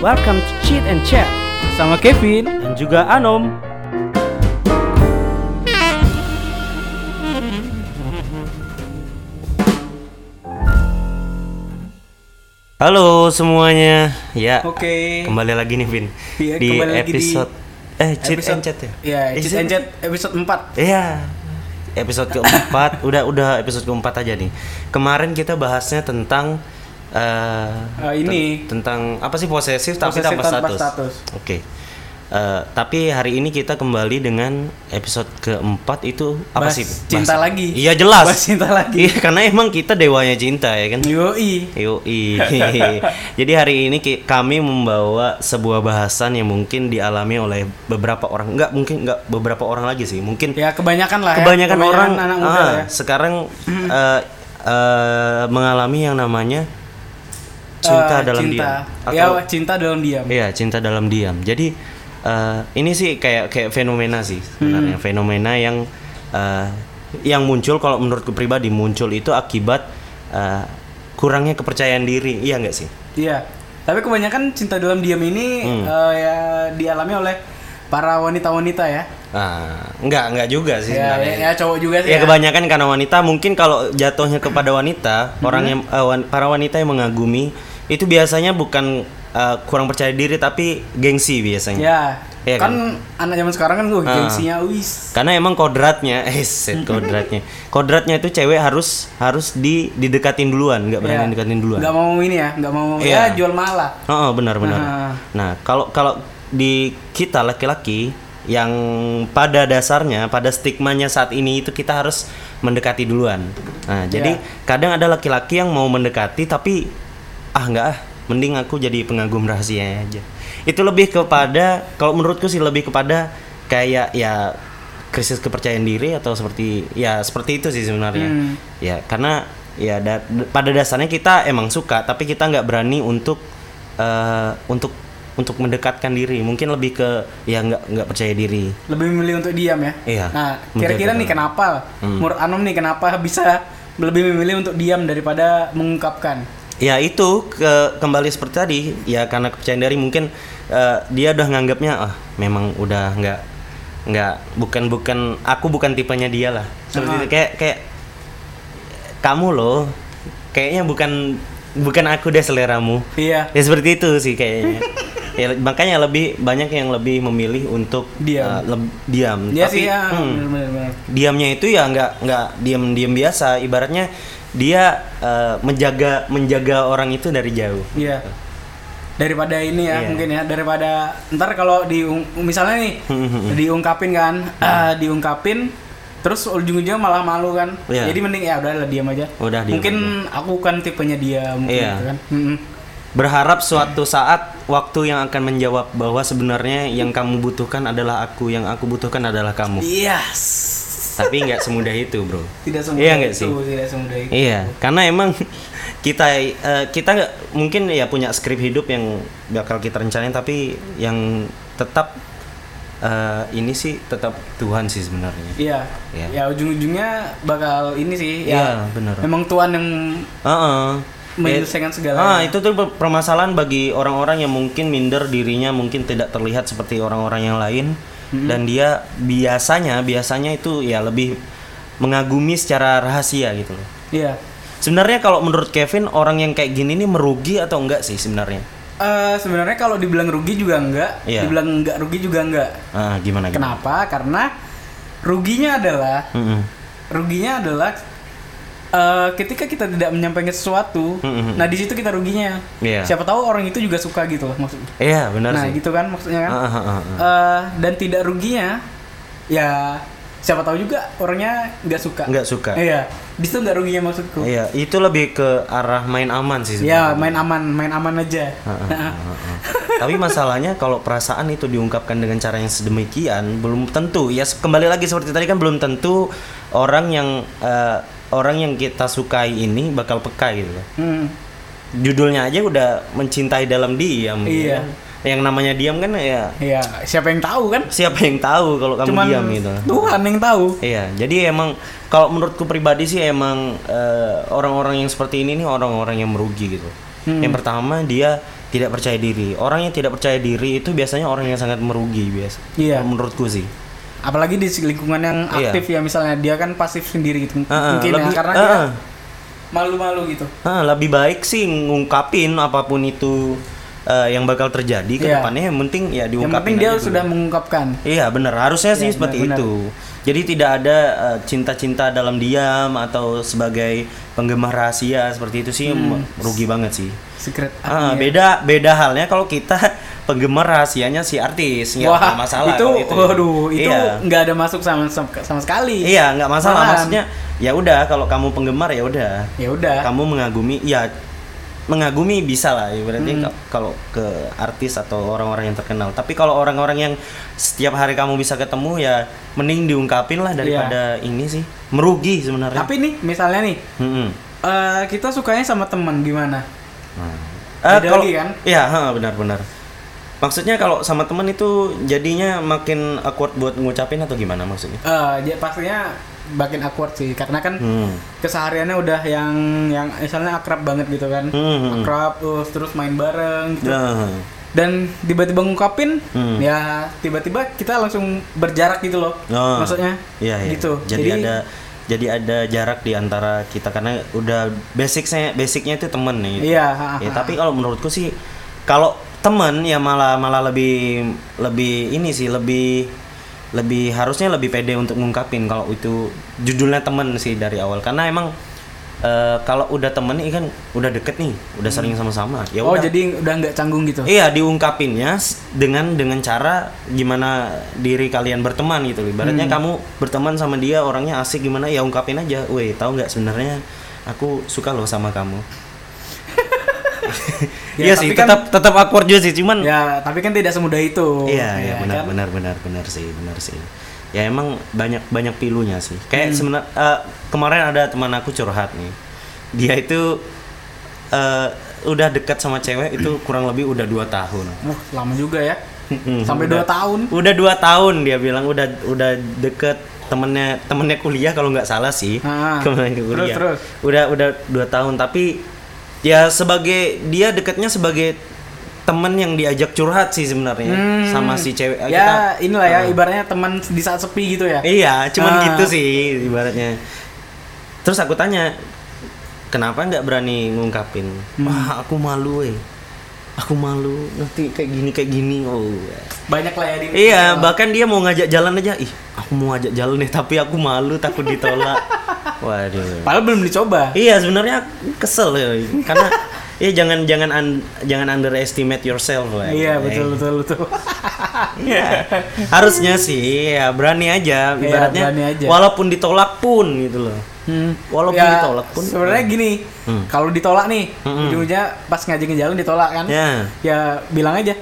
Welcome to Cheat and Chat Sama Kevin dan juga Anom. Halo semuanya, ya Oke. kembali lagi nih Vin. Iya, di lagi di episode eh cheat episode- and chat ya. Iya, Eh, Cheat and Chat episode 4 Iya, episode keempat, udah udah episode keempat aja nih. Kemarin kita bahasnya tentang eh Eh, ini. ten- tentang apa sih posesif tapi Posesif tanpa tanpa status. status. Oke. Eh, tapi hari ini kita kembali dengan episode keempat itu apa Bahas sih? cinta Bahas- lagi. Iya jelas. Bahas cinta lagi. Iya karena emang kita dewanya cinta ya kan. Yoi Yoi. Jadi hari ini kami membawa sebuah bahasan yang mungkin dialami oleh beberapa orang. Enggak, mungkin enggak beberapa orang lagi sih. Mungkin Ya kebanyakan lah ya kebanyakan orang anak muda ah, ya sekarang eh, eh, mengalami yang namanya cinta Eh, dalam cinta. diam. Ya Atau cinta dalam diam Iya, cinta dalam diam. Jadi eh, ini sih kayak kayak fenomena sih sebenarnya. Hmm. Fenomena yang eh, yang muncul kalau menurutku pribadi muncul itu akibat eh, kurangnya kepercayaan diri. Iya nggak sih? Iya Tapi kebanyakan cinta dalam diam ini Hmm. eh, ya dialami oleh para wanita-wanita ya Ah, enggak, enggak juga sih ya, sebenarnya. ya, ya cowok juga sih Ya ya. kebanyakan karena wanita mungkin kalau jatuhnya kepada wanita, orang yang wan- para wanita yang mengagumi itu biasanya bukan eh, kurang percaya diri tapi gengsi biasanya. Ya, Iya kan, anak zaman sekarang kan gue Ah. gengsinya wis. Karena emang kodratnya, eh set kodratnya. Kodratnya itu cewek harus harus di didekatin duluan, nggak berani Ya. dekatin duluan. Nggak mau ini ya, nggak mau Iya. ya jual malah. Oh, benar benar. Nah. Nah, kalau kalau di kita laki-laki yang pada dasarnya pada stigmanya saat ini itu kita harus mendekati duluan. Nah, jadi Ya. kadang ada laki-laki yang mau mendekati tapi ah nggak ah, mending aku jadi pengagum rahasia aja. Itu lebih kepada kalau menurutku sih lebih kepada kayak ya krisis kepercayaan diri atau seperti ya seperti itu sih sebenarnya. Hmm. Ya, karena ya da- pada dasarnya kita emang suka tapi kita nggak berani untuk eh, untuk untuk mendekatkan diri mungkin lebih ke ya nggak nggak percaya diri Lebih memilih untuk diam ya. Iya. Nah, kira-kira nih kenapa? Hmm. Menurut Anom nih kenapa bisa lebih memilih untuk diam daripada mengungkapkan? Ya itu ke kembali seperti tadi. Ya karena kepercayaan diri mungkin eh, dia udah nganggapnya ah memang udah nggak nggak bukan bukan aku bukan tipenya dia lah. Seperti itu kayak kayak kamu loh kayaknya bukan bukan aku deh seleramu. Iya. ya seperti itu sih kayaknya. Ya makanya lebih banyak yang lebih memilih untuk Diam. eh, leb- diam. Dia Tapi, sih ya, hmm, benar-benar. diamnya itu ya nggak nggak diam diam biasa. Ibaratnya dia eh, menjaga menjaga orang itu dari jauh Iya. Daripada ini ya Iya. mungkin ya daripada ntar kalau di misalnya nih diungkapin kan, ah, diungkapin terus ujung-ujungnya malah malu kan. Iya. Jadi mending ya udahlah diam aja. Udah diam Mungkin aku kan tipenya dia mungkin Iya. gitu kan. Mm-mm. berharap suatu saat waktu yang akan menjawab bahwa sebenarnya yang kamu butuhkan adalah aku yang aku butuhkan adalah kamu Yes. Tapi nggak semudah itu bro Tidak semudah Iya nggak itu, sih? tidak semudah itu. Iya, karena emang kita eh, kita nggak mungkin ya punya skrip hidup yang bakal kita rencanain tapi yang tetap eh, ini sih tetap Tuhan sih sebenarnya. Iya. Iya. Ya ujung-ujungnya bakal ini sih Iya, ya. benar. Memang Tuhan yang Heeh. menyelesaikan segala. Ah, itu tuh per- permasalahan bagi orang-orang yang mungkin minder dirinya mungkin tidak terlihat seperti orang-orang yang lain dan dia biasanya biasanya itu ya lebih mengagumi secara rahasia gitu loh. Iya. Sebenarnya kalau menurut Kevin orang yang kayak gini nih merugi atau enggak sih sebenarnya? Eh, sebenarnya kalau dibilang rugi juga enggak, Iya. dibilang enggak rugi juga enggak. Ah, gimana gimana? Kenapa? Karena ruginya adalah Mm-mm. ruginya adalah eh, ketika kita tidak menyampaikan sesuatu, Mm-mm. nah di situ kita ruginya. Iya. Siapa tahu orang itu juga suka gitu loh maksudnya. Iya, benar nah sih. gitu kan maksudnya kan. Ah, ah, ah, ah. Eh, dan tidak ruginya, ya siapa tahu juga orangnya nggak suka. Nggak suka. Iya, di situ nggak ruginya maksudku. Iya, itu lebih ke arah main aman sih Ya sebenarnya. main aman, main aman aja. Tapi masalahnya kalau perasaan itu diungkapkan dengan cara yang sedemikian belum tentu ya kembali lagi seperti tadi kan belum tentu orang yang eh, orang yang kita sukai ini bakal peka gitu. Hmm. Judulnya aja udah mencintai dalam diam. gitu Iya. kan. Yang namanya diam kan ya Iya, siapa yang tahu kan? siapa yang tahu kalau kamu Cuman diam gitu. Tuhan yang tahu. Iya, jadi emang kalau menurutku pribadi sih emang eh, orang-orang yang seperti ini nih orang-orang yang merugi gitu. Hmm. Yang pertama dia tidak percaya diri. Orang yang tidak percaya diri itu biasanya orang yang sangat merugi biasa. Iya. Menurutku sih. Apalagi di lingkungan yang Iya. aktif ya misalnya dia kan pasif sendiri gitu. Ah, mungkin lebih- ya karena ah, dia malu-malu gitu. Ah, lebih baik sih ngungkapin apa pun itu eh, yang bakal terjadi ke Iya. depannya yang penting ya yang diungkapin penting dia dulu. sudah mengungkapkan Iya benar harusnya sih Iya, seperti benar, itu. Jadi tidak ada eh, cinta-cinta dalam diam atau sebagai penggemar rahasia seperti itu sih Hmm. merugi banget sih. secret admirer. beda beda halnya kalau kita penggemar rahasianya si artis nggak Wah, masalah itu, kalau waduh, itu Iya. nggak ada masuk sama sama, sekali. Iya nggak masalah Malahan. maksudnya ya udah kalau kamu penggemar ya udah Ya udah. kamu mengagumi ya mengagumi bisa lah ya berarti Hmm. ka- kalau ke artis atau orang-orang yang terkenal tapi kalau orang-orang yang setiap hari kamu bisa ketemu ya mending diungkapin lah daripada ini sih merugi sebenarnya. Tapi nih, misalnya nih, Mm-mm. eh, kita sukanya sama teman gimana? Eh, Beda kalau lagi kan? iya benar-benar maksudnya kalau sama teman itu jadinya makin awkward buat ngucapin atau gimana maksudnya Eh, ya pastinya makin awkward sih, karena kan hmm. kesehariannya udah yang yang misalnya akrab banget gitu kan, Hmm. akrab terus terus main bareng gitu. Nah, Dan tiba-tiba ngungkapin, Hmm. ya tiba-tiba kita langsung berjarak gitu loh. Oh, Maksudnya, iya, iya. gitu. Jadi, ada jadi ada jarak di antara kita karena udah basicnya basicnya itu temen nih. Iya. ha, Ya, tapi kalau menurutku sih kalau temen ya malah malah lebih lebih ini sih lebih lebih harusnya lebih pede untuk ngungkapin kalau itu judulnya temen sih dari awal karena emang eh, kalau udah temen nih kan udah deket nih udah sering sama-sama ya oh udah jadi udah nggak canggung gitu. Iya diungkapinnya dengan dengan cara gimana diri kalian berteman gitu. Ibaratnya Hmm. kamu berteman sama dia orangnya asik gimana ya ungkapin aja. Weh tahu nggak sebenarnya aku suka loh sama kamu. Ya, Iya sih kan- tetap tetap awkward juga sih cuman. Ya, tapi kan tidak semudah itu. Iya iya ya benar kan? benar benar benar sih benar sih. Ya emang banyak banyak pilunya sih. Hmm. Kayak sebenarnya kemarin ada teman aku curhat nih. Dia itu eh, udah dekat sama cewek itu kurang lebih udah dua tahun. Wah, lama juga ya. Sampai udah- dua tahun. Udah dua tahun dia bilang udah udah deket temennya temennya kuliah kalau nggak salah sih Ah, temennya ke terus, kuliah. terus. Udah udah dua tahun tapi ya sebagai dia deketnya sebagai temen yang diajak curhat sih sebenarnya Hmm. sama si cewek Ya, kita. inilah ya Ah. ibaratnya teman di saat sepi gitu ya. Iya, cuman Ah. gitu sih ibaratnya. Terus aku tanya, kenapa nggak berani ngungkapin? Hmm. Wah, aku malu, eh. Aku malu nanti kayak gini kayak gini. Oh. Banyak lah ya di Iya, bahkan dia mau ngajak jalan aja. Ih, aku mau ngajak jalan nih, tapi aku malu takut ditolak. Waduh. Padahal belum dicoba. Iya, sebenarnya kesel ya. Karena ya jangan jangan un- jangan underestimate yourself lah. Iya, Eh, betul betul betul. Iya. Harusnya sih ya berani aja Iya, ibaratnya. berani aja. Walaupun ditolak pun gitu loh. Hmm. Walaupun Ya, ditolak pun. Sebenarnya gini, Hmm. kalau ditolak nih, Mm-mm. ujungnya pas ngajakin jalan ditolak kan. Ya. Ya bilang aja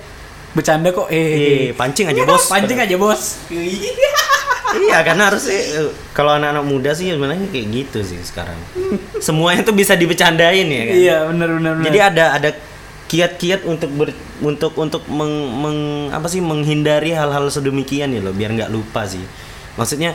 bercanda kok eh, Eh, pancing aja, Bos. pancing aja bos iya, karena harus eh, kalau anak-anak muda sih sebenarnya kayak gitu sih sekarang. Semuanya tuh bisa dibecandain ya kan. iya benar benar benar. Jadi ada ada kiat-kiat untuk ber, untuk untuk meng, meng- apa sih menghindari hal-hal sedemikian ya loh biar nggak lupa sih. Maksudnya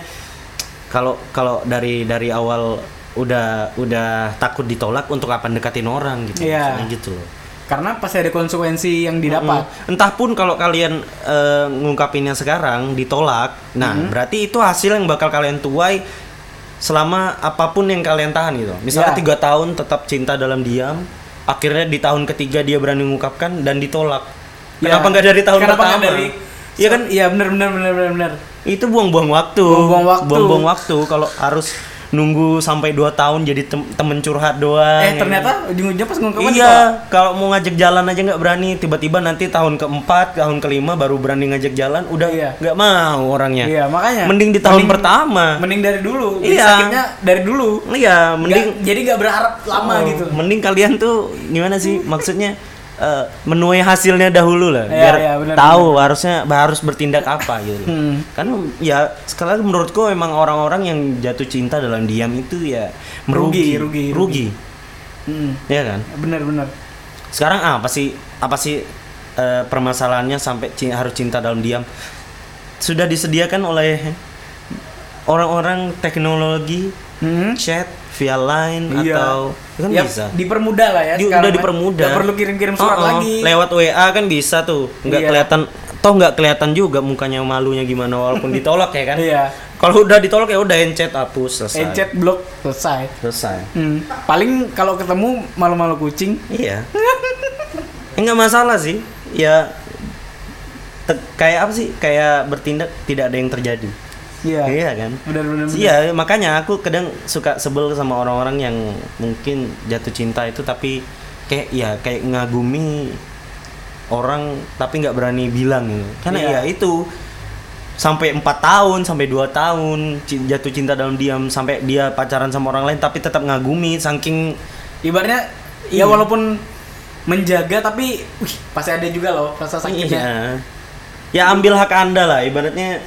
kalau kalau dari dari awal udah udah takut ditolak untuk apa dekatin orang gitu. Iya. Maksudnya gitu loh. karena pasti ada konsekuensi yang didapat. Mm. Entah pun kalau kalian eh, ngungkapinnya sekarang ditolak, nah Hmm. berarti itu hasil yang bakal kalian tuai selama apa pun yang kalian tahan gitu. Misalnya Ya. tiga tahun tetap cinta dalam diam, akhirnya di tahun ketiga dia berani mengungkapkan dan ditolak. Ya. Kenapa nggak dari tahun Kenapa pertama? dari Iya kan? Iya benar benar benar benar benar. Itu buang-buang waktu. Buang-buang waktu. Buang-buang waktu kalau harus nunggu sampai 2 tahun jadi tem- temen curhat doang. Eh ya ternyata ujung-ujungnya pas ditolak. Iya, kalau mau ngajak jalan aja nggak berani. Tiba-tiba nanti tahun keempat, tahun kelima baru berani ngajak jalan, udah Iya. nggak mau orangnya. Iya, makanya. Mending di tahun Mending- pertama. Mending dari dulu. Jadi Iya. sakitnya dari dulu. Iya, mending Nggak- jadi nggak berharap lama Oh, gitu. Mending kalian tuh gimana sih? Maksudnya eh, menuai hasilnya dahulu lah, Iya, biar iya, benar, tahu harusnya harus bertindak apa gitu. Hmm. Kan ya sekali lagi menurutku emang orang-orang yang jatuh cinta dalam diam itu ya merugi, Rugi, rugi, rugi. Hmm. ya kan? Benar benar. Sekarang apa sih apa sih eh, permasalahannya sampai ci- harus cinta dalam diam? Sudah disediakan oleh orang-orang teknologi, Hmm. chat, via line Iya. atau kan Ya, bisa. dipermudah lah ya Di- sekarang udah kan. dipermudah. Nggak perlu kirim-kirim surat Oh, oh, lagi. Lewat WA kan bisa tuh. Nggak Iya. kelihatan toh nggak kelihatan juga mukanya malunya gimana walaupun ditolak ya kan. Iya. Kalau udah ditolak ya udah encet hapus selesai. Encet blok selesai. Selesai. Hmm. Paling kalau ketemu malu-malu kucing. Iya. Enggak masalah sih. Ya te- kayak apa sih? Kayak bertindak tidak ada yang terjadi. Iya. Iya kan? Benar-benar. Iya, makanya aku kadang suka sebel sama orang-orang yang mungkin jatuh cinta itu tapi kayak ya kayak ngagumi orang tapi nggak berani bilang gitu. Karena Iya. ya itu sampai empat tahun sampai dua tahun jatuh cinta dalam diam sampai dia pacaran sama orang lain tapi tetap ngagumi saking Ibaratnya Iya. ya walaupun menjaga tapi wih, pasti ada juga loh rasa sakitnya. Iya. Ya ambil hak Anda lah ibaratnya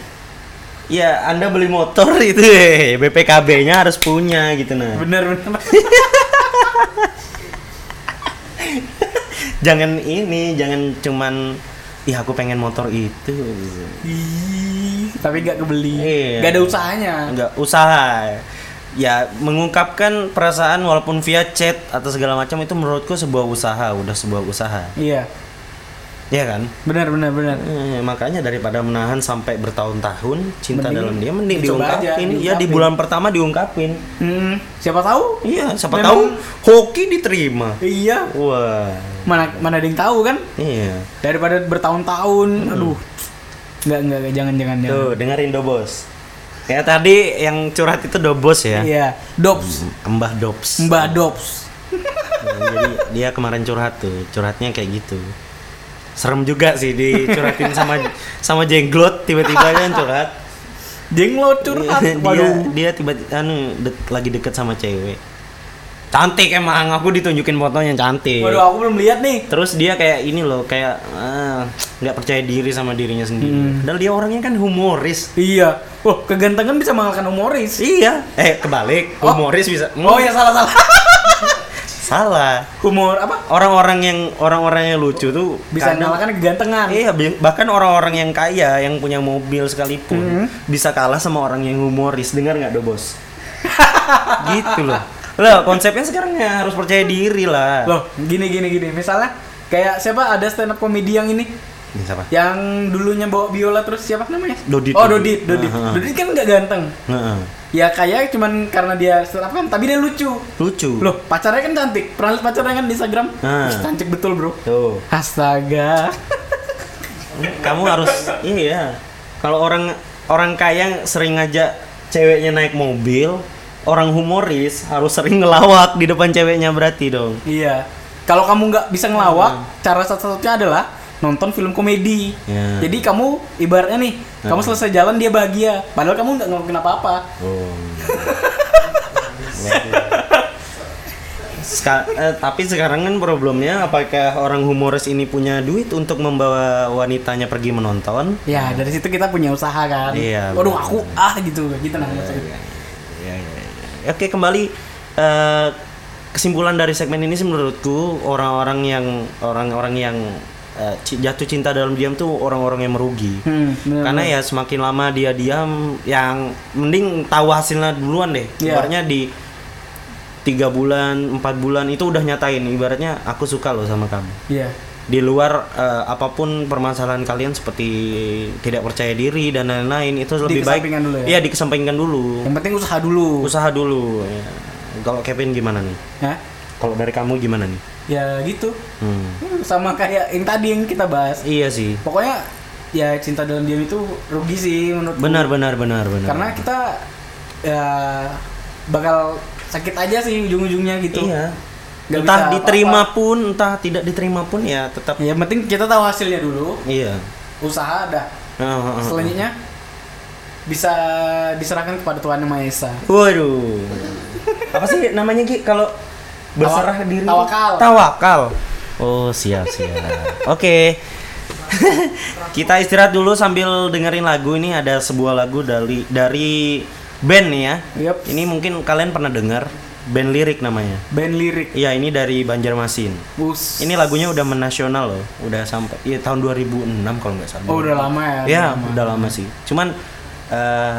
Ya Anda beli motor itu eh, BPKB-nya harus punya gitu nah. Bener bener. Jangan ini, jangan cuman Ih aku pengen motor itu Ih, tapi nggak kebeli. Iya. Nggak ada usahanya. Enggak usaha Ya mengungkapkan perasaan walaupun via chat atau segala macam itu menurutku sebuah usaha Udah sebuah usaha Iya. Iya kan? Benar benar benar. Eh, makanya daripada menahan sampai bertahun-tahun cinta Mending dalam dia mending dicoba aja, diungkapin. Ya di diungkapin. bulan pertama diungkapin. Hmm, siapa tahu? Iya, siapa Memang- tahu hoki diterima. Iya. Wah. Mana mana ada yang tahu kan? Iya. Daripada bertahun-tahun, aduh. Nggak nggak nggak, jangan jangan jangan. Tuh, dengerin Dobos. Ya tadi yang curhat itu Dobos ya. Iya, Dops. Mbah Dobs. Mbak Dops. Jadi dia kemarin curhat tuh, curhatnya kayak gitu. Serem juga sih dicurhatin sama sama jenglot tiba-tiba kan curhat. Jenglot curhat. dia dia tiba anu de- lagi deket sama cewek cantik emang aku ditunjukin fotonya cantik Waduh, aku belum lihat nih. terus dia kayak ini loh kayak ah, nggak percaya diri sama dirinya sendiri Hmm. padahal dia orangnya kan humoris Iya. Wah, kegantengan bisa mengalahkan humoris. iya eh kebalik Oh. humoris bisa Oh ya salah salah. salah Humor apa? orang-orang yang orang-orang yang lucu tuh Bisa kadang- mengalahkan kegantengan. Iya, bahkan orang-orang yang kaya yang punya mobil sekalipun Hmm. bisa kalah sama orang yang humoris. Dengar nggak, Do Bos? gitu loh. Loh, konsepnya sekarang ya harus percaya diri lah. Loh, gini gini gini. Misalnya kayak siapa ada stand up komedi yang ini Ini siapa? yang dulunya bawa biola terus siapa namanya? Dodit. Oh, Dodit, Dodit. Aha. Dodit kan nggak ganteng. Heeh. Ya kayak cuman karena dia stand up kan, tapi dia lucu. Lucu. Loh, pacarnya kan cantik. Pernah lihat pacarnya kan di Instagram? Wih, cantik betul, Bro. Tuh. Astaga. Kamu harus iya. Kalau orang orang kaya sering ngajak ceweknya naik mobil, orang humoris harus sering ngelawak di depan ceweknya berarti dong. Iya. Kalau kamu nggak bisa ngelawak, cara satu-satunya adalah nonton film komedi. Ya. Jadi kamu ibaratnya nih, kamu selesai jalan dia bahagia, padahal kamu nggak ngelakuin apa-apa. Oh. Ska- eh, tapi sekarang kan problemnya apakah orang humoris ini punya duit untuk membawa wanitanya pergi menonton? Ya dari situ kita punya usaha kan. Iya, Waduh aku ah gitu gitu nah maksudnya. Ya, ya, ya. Oke kembali eh, kesimpulan dari segmen ini sih menurutku orang-orang yang orang-orang yang ci- jatuh cinta dalam diam tuh orang-orang yang merugi. Hmm, bener, Karena bener. ya semakin lama dia diam, yang mending tahu hasilnya duluan deh. Iya. Ibaratnya di tiga bulan, empat bulan itu udah nyatain. Ibaratnya aku suka loh sama kamu. Iya. Di luar eh, apa pun permasalahan kalian seperti tidak percaya diri dan lain-lain itu lebih baik. Dulu ya? Iya dikesampingkan dulu. Yang penting usaha dulu. Usaha dulu. ya. Kalau Kevin gimana nih? Ya. Kalau dari kamu gimana nih? Ya gitu. Hmm. Sama kayak yang tadi yang kita bahas. Iya sih. Pokoknya ya cinta dalam diam itu rugi sih menurut Benar benar benar benar. Karena kita ya bakal sakit aja sih ujung-ujungnya gitu. Iya. Nggak entah bisa diterima apa-apa. pun, entah tidak diterima pun ya tetap. Ya, yang penting kita tahu hasilnya dulu. Iya. Usaha ada. Ah, ah, ah. Selanjutnya bisa diserahkan kepada Tuhan Yang Maha Esa. Waduh. Apa sih namanya Ki kalau berserah Tawa- diri? tawakal. Tawakal. Oh, siap, siap. Oke. Kita istirahat dulu sambil dengerin lagu ini ada sebuah lagu dari dari band nih ya. Yep. Ini mungkin kalian pernah dengar band lirik namanya. Band lirik. Iya, ini dari Banjarmasin. Bus. Ini lagunya udah menasional loh, udah sampai iya tahun 2006 kalau nggak salah. Oh, udah lama ya. Ya, lama. udah lama sih. Cuman eh,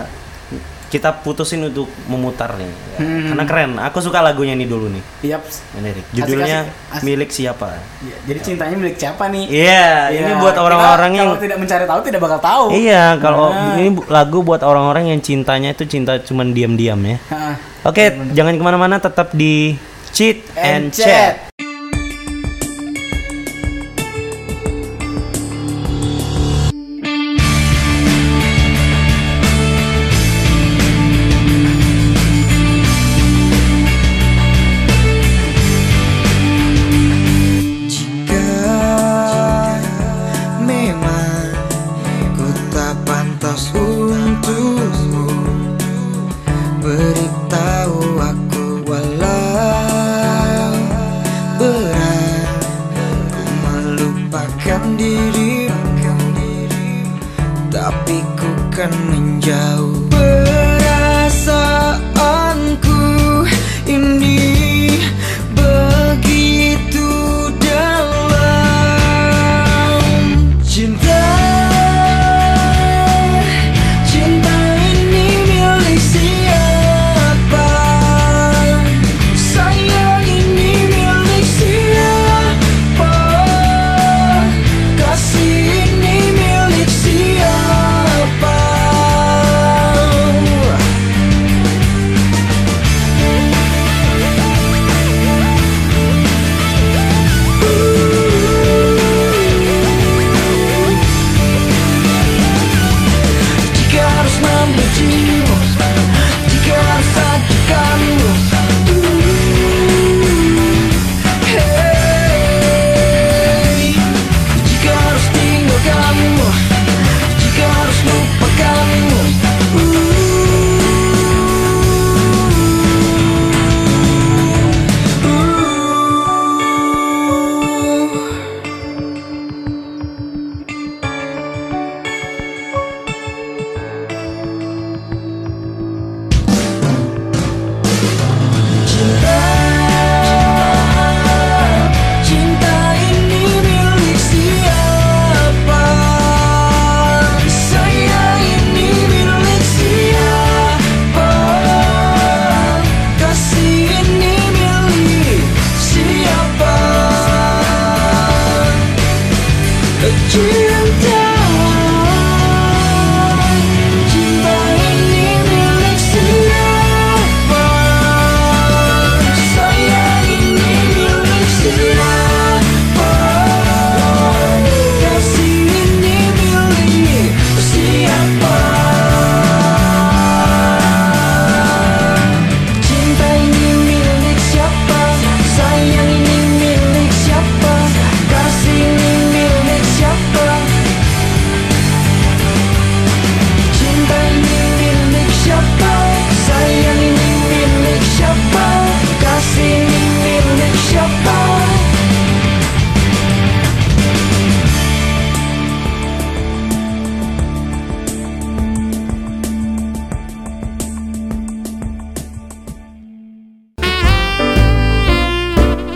kita putusin untuk memutar nih. Ya, Hmm. Karena keren. Aku suka lagunya ini dulu nih. Yap. Ini, Rik. Judulnya Asik, asik. milik siapa? Ya, jadi cintanya milik siapa nih? Iya, ini Ya, buat orang-orang yang kalau tidak mencari tahu tidak bakal tahu. Iya, kalau Nah. ini lagu buat orang-orang yang cintanya itu cinta cuman diam-diam ya. Oke, jangan ke mana-mana, tetap di Cheat and, And Chat. Chat.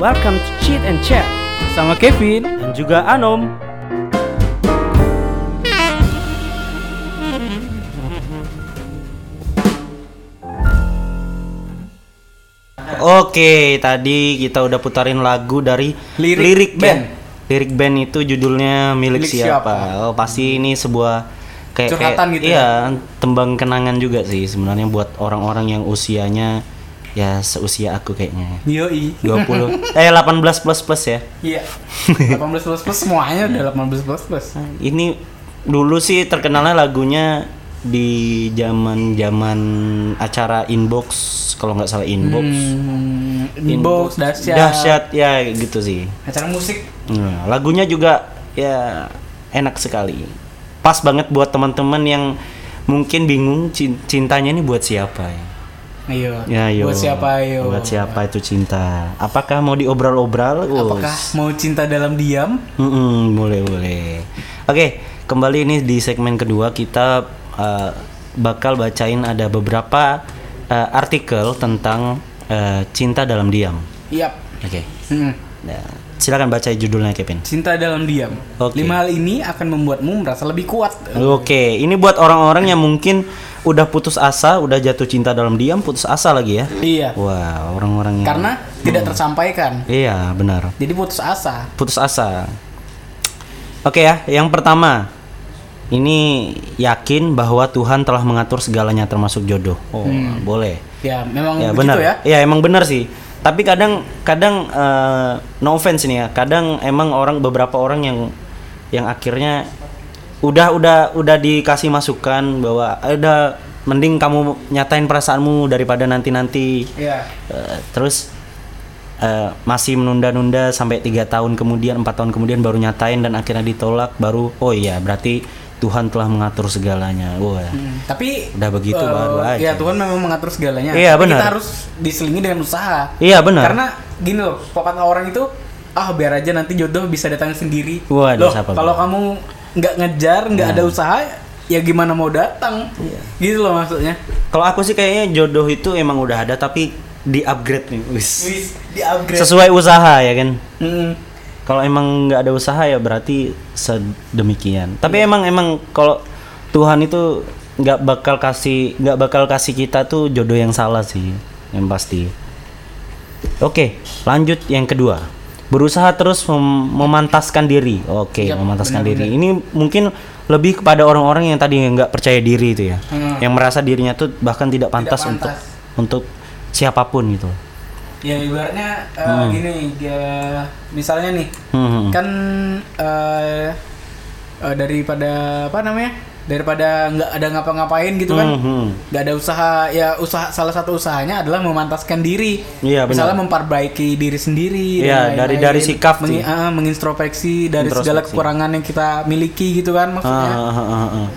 Welcome to Cheat and Chat sama Kevin. Dan juga Anom. Oke, tadi kita udah putarin lagu dari Lirik ya. band. Lirik band itu judulnya milik, Milik siapa? siapa? Oh, pasti ini sebuah kayak Curhatan kayak- gitu Iya, tembang kenangan juga sih sebenarnya buat orang-orang yang usianya ya seusia aku kayaknya. Yoi. 20 eh 18 plus plus ya. Iya. 18 plus plus semuanya udah 18 plus plus. Ini dulu sih terkenalnya lagunya di zaman zaman acara inbox kalau nggak salah inbox Hmm, inbox dahsyat. dahsyat ya gitu sih Acara musik. Nah, lagunya juga ya enak sekali pas banget buat teman-teman yang mungkin bingung cin- cintanya ini buat siapa ya Ayo. ya yo Buat siapa ayo? buat siapa itu cinta apakah mau diobral-obral Apakah mau cinta dalam diam? Mm-mm, boleh boleh. Oke, kembali ini di segmen kedua kita uh, bakal bacain ada beberapa uh, artikel tentang uh, cinta dalam diam. Yap. Oke, Hmm. nah, silakan baca judulnya Kevin. Cinta dalam diam. Oke. Lima hal ini akan membuatmu merasa lebih kuat. Oke, ini buat orang-orang yang mungkin udah putus asa, udah jatuh cinta dalam diam, putus asa lagi ya. Iya. Wah, orang-orang yang Karena tidak tersampaikan. Iya, benar. Jadi putus asa. Putus asa. Oke ya, yang pertama. Ini yakin bahwa Tuhan telah mengatur segalanya termasuk jodoh. Oh, boleh. Ya, memang Ya, benar. ya. Ya, emang benar sih. Tapi kadang kadang eh, no offense nih ya. Kadang emang orang beberapa orang yang yang akhirnya udah udah udah dikasih masukan bahwa ada mending kamu nyatain perasaanmu daripada nanti-nanti Iya. Eh, terus eh, masih menunda-nunda sampai tiga tahun kemudian empat tahun kemudian baru nyatain dan akhirnya ditolak baru oh iya berarti Tuhan telah mengatur segalanya wah Hmm, Tapi Udah begitu eh, baru aja. Ya Tuhan memang mengatur segalanya. Iya, benar. Kita harus diselingi dengan usaha. iya benar Karena gini loh, pokoknya orang itu ah biar aja nanti jodoh bisa datang sendiri. Waduh, loh, kalau kamu nggak ngejar, nggak Nah. ada usaha, ya gimana mau datang? Iya. Gitu loh maksudnya. kalau aku sih kayaknya jodoh itu emang udah ada tapi di upgrade nih wis Wis di upgrade. sesuai usaha ya kan Hmm, kalau emang nggak ada usaha ya berarti sedemikian tapi Iya. emang emang kalau Tuhan itu nggak bakal kasih nggak bakal kasih kita tuh jodoh yang salah sih yang pasti oke lanjut yang kedua berusaha terus mem- memantaskan diri oke Yap, memantaskan benar-benar. diri ini mungkin lebih kepada orang-orang yang tadi nggak percaya diri itu ya Hmm. yang merasa dirinya tuh bahkan tidak pantas, pantas. untuk untuk siapa pun gitu ya ibaratnya eh, gini, ya misalnya nih, Hmm. kan eh eh, daripada apa namanya? Daripada nggak ada ngapa-ngapain gitu kan. Hmm, hmm. nggak ada usaha ya usaha salah satu usahanya adalah memantaskan diri Iya, benar. misalnya memperbaiki diri sendiri Iya, dan dari- lain-lain. dari sikap Mengi- sih. ah, mengintrospeksi dari segala kekurangan yang kita miliki gitu kan maksudnya Ah, ah, ah, ah.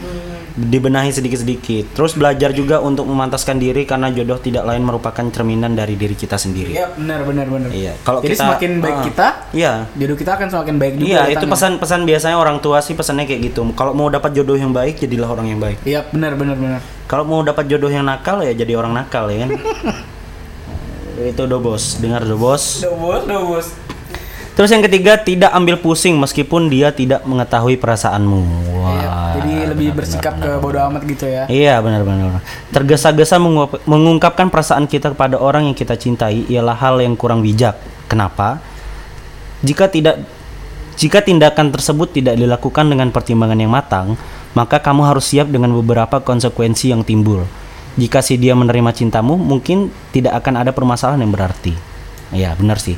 Dibenahi sedikit-sedikit. Terus belajar juga untuk memantaskan diri karena jodoh tidak lain merupakan cerminan dari diri kita sendiri. iya benar benar benar Iya, kalau jadi kita- semakin baik ah. kita Iya. jodoh kita akan semakin baik juga Iya, itu pesan-pesan biasanya orang tua sih pesannya kayak gitu. Kalau mau dapat jodoh yang baik, jadilah orang yang baik. iya benar benar benar Kalau mau dapat jodoh yang nakal ya jadi orang nakal ya kan. itu do bos, dengar do bos. Duh, bos duh, bos Terus yang ketiga, tidak ambil pusing meskipun dia tidak mengetahui perasaanmu. Wah. Iya, jadi lebih benar, bersikap benar, ke bodo amat gitu ya Iya benar-benar. Tergesa-gesa mengungkapkan perasaan kita kepada orang yang kita cintai ialah hal yang kurang bijak. Kenapa? Jika tidak jika tindakan tersebut tidak dilakukan dengan pertimbangan yang matang, maka kamu harus siap dengan beberapa konsekuensi yang timbul. Jika si dia menerima cintamu, mungkin tidak akan ada permasalahan yang berarti. Iya, benar sih.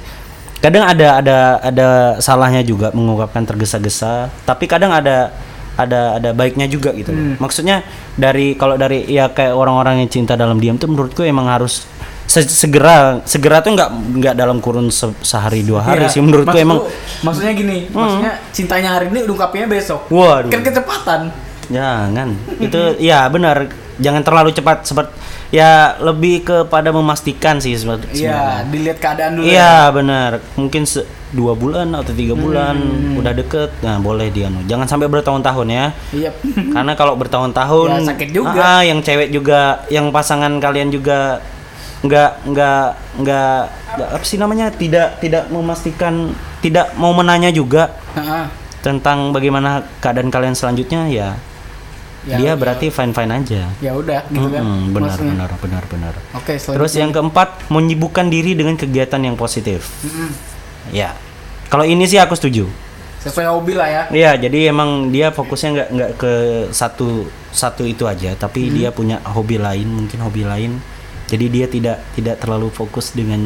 Kadang ada ada ada salahnya juga mengungkapkan tergesa-gesa, tapi kadang ada ada ada baiknya juga gitu. loh. Maksudnya dari kalau dari ya kayak orang-orang yang cinta dalam diam tuh menurutku emang harus se- segera segera tuh nggak nggak dalam kurun se- sehari dua hari Iya. sih menurutku Maksudku- emang Hmm. maksudnya gini maksudnya cintanya hari ini ungkapnya besok Waduh. kan kecepatan Jangan. itu ya benar. Jangan terlalu cepat seperti ya lebih kepada memastikan sih sebe- sebenarnya. iya dilihat keadaan dulu ya. Iya benar. Mungkin se- dua bulan atau tiga bulan udah deket. Nah boleh dia. Jangan sampai bertahun-tahun ya. iya Karena kalau bertahun-tahun Ya, sakit juga. Ah, yang cewek juga, yang pasangan kalian juga nggak nggak nggak nggak- apa sih namanya tidak tidak memastikan tidak mau menanya juga Heeh. tentang bagaimana keadaan kalian selanjutnya ya Ya, dia berarti fine fine aja. ya udah gitu kan benar maksudnya. benar benar benar. oke Terus selanjutnya. yang keempat menyibukkan diri dengan kegiatan yang positif. Mm-mm. Ya. Kalau ini sih aku setuju. sesuai hobi lah ya Iya, jadi emang dia fokusnya nggak nggak ke satu satu itu aja, tapi Hmm. dia punya hobi lain, mungkin hobi lain. Jadi dia tidak tidak terlalu fokus dengan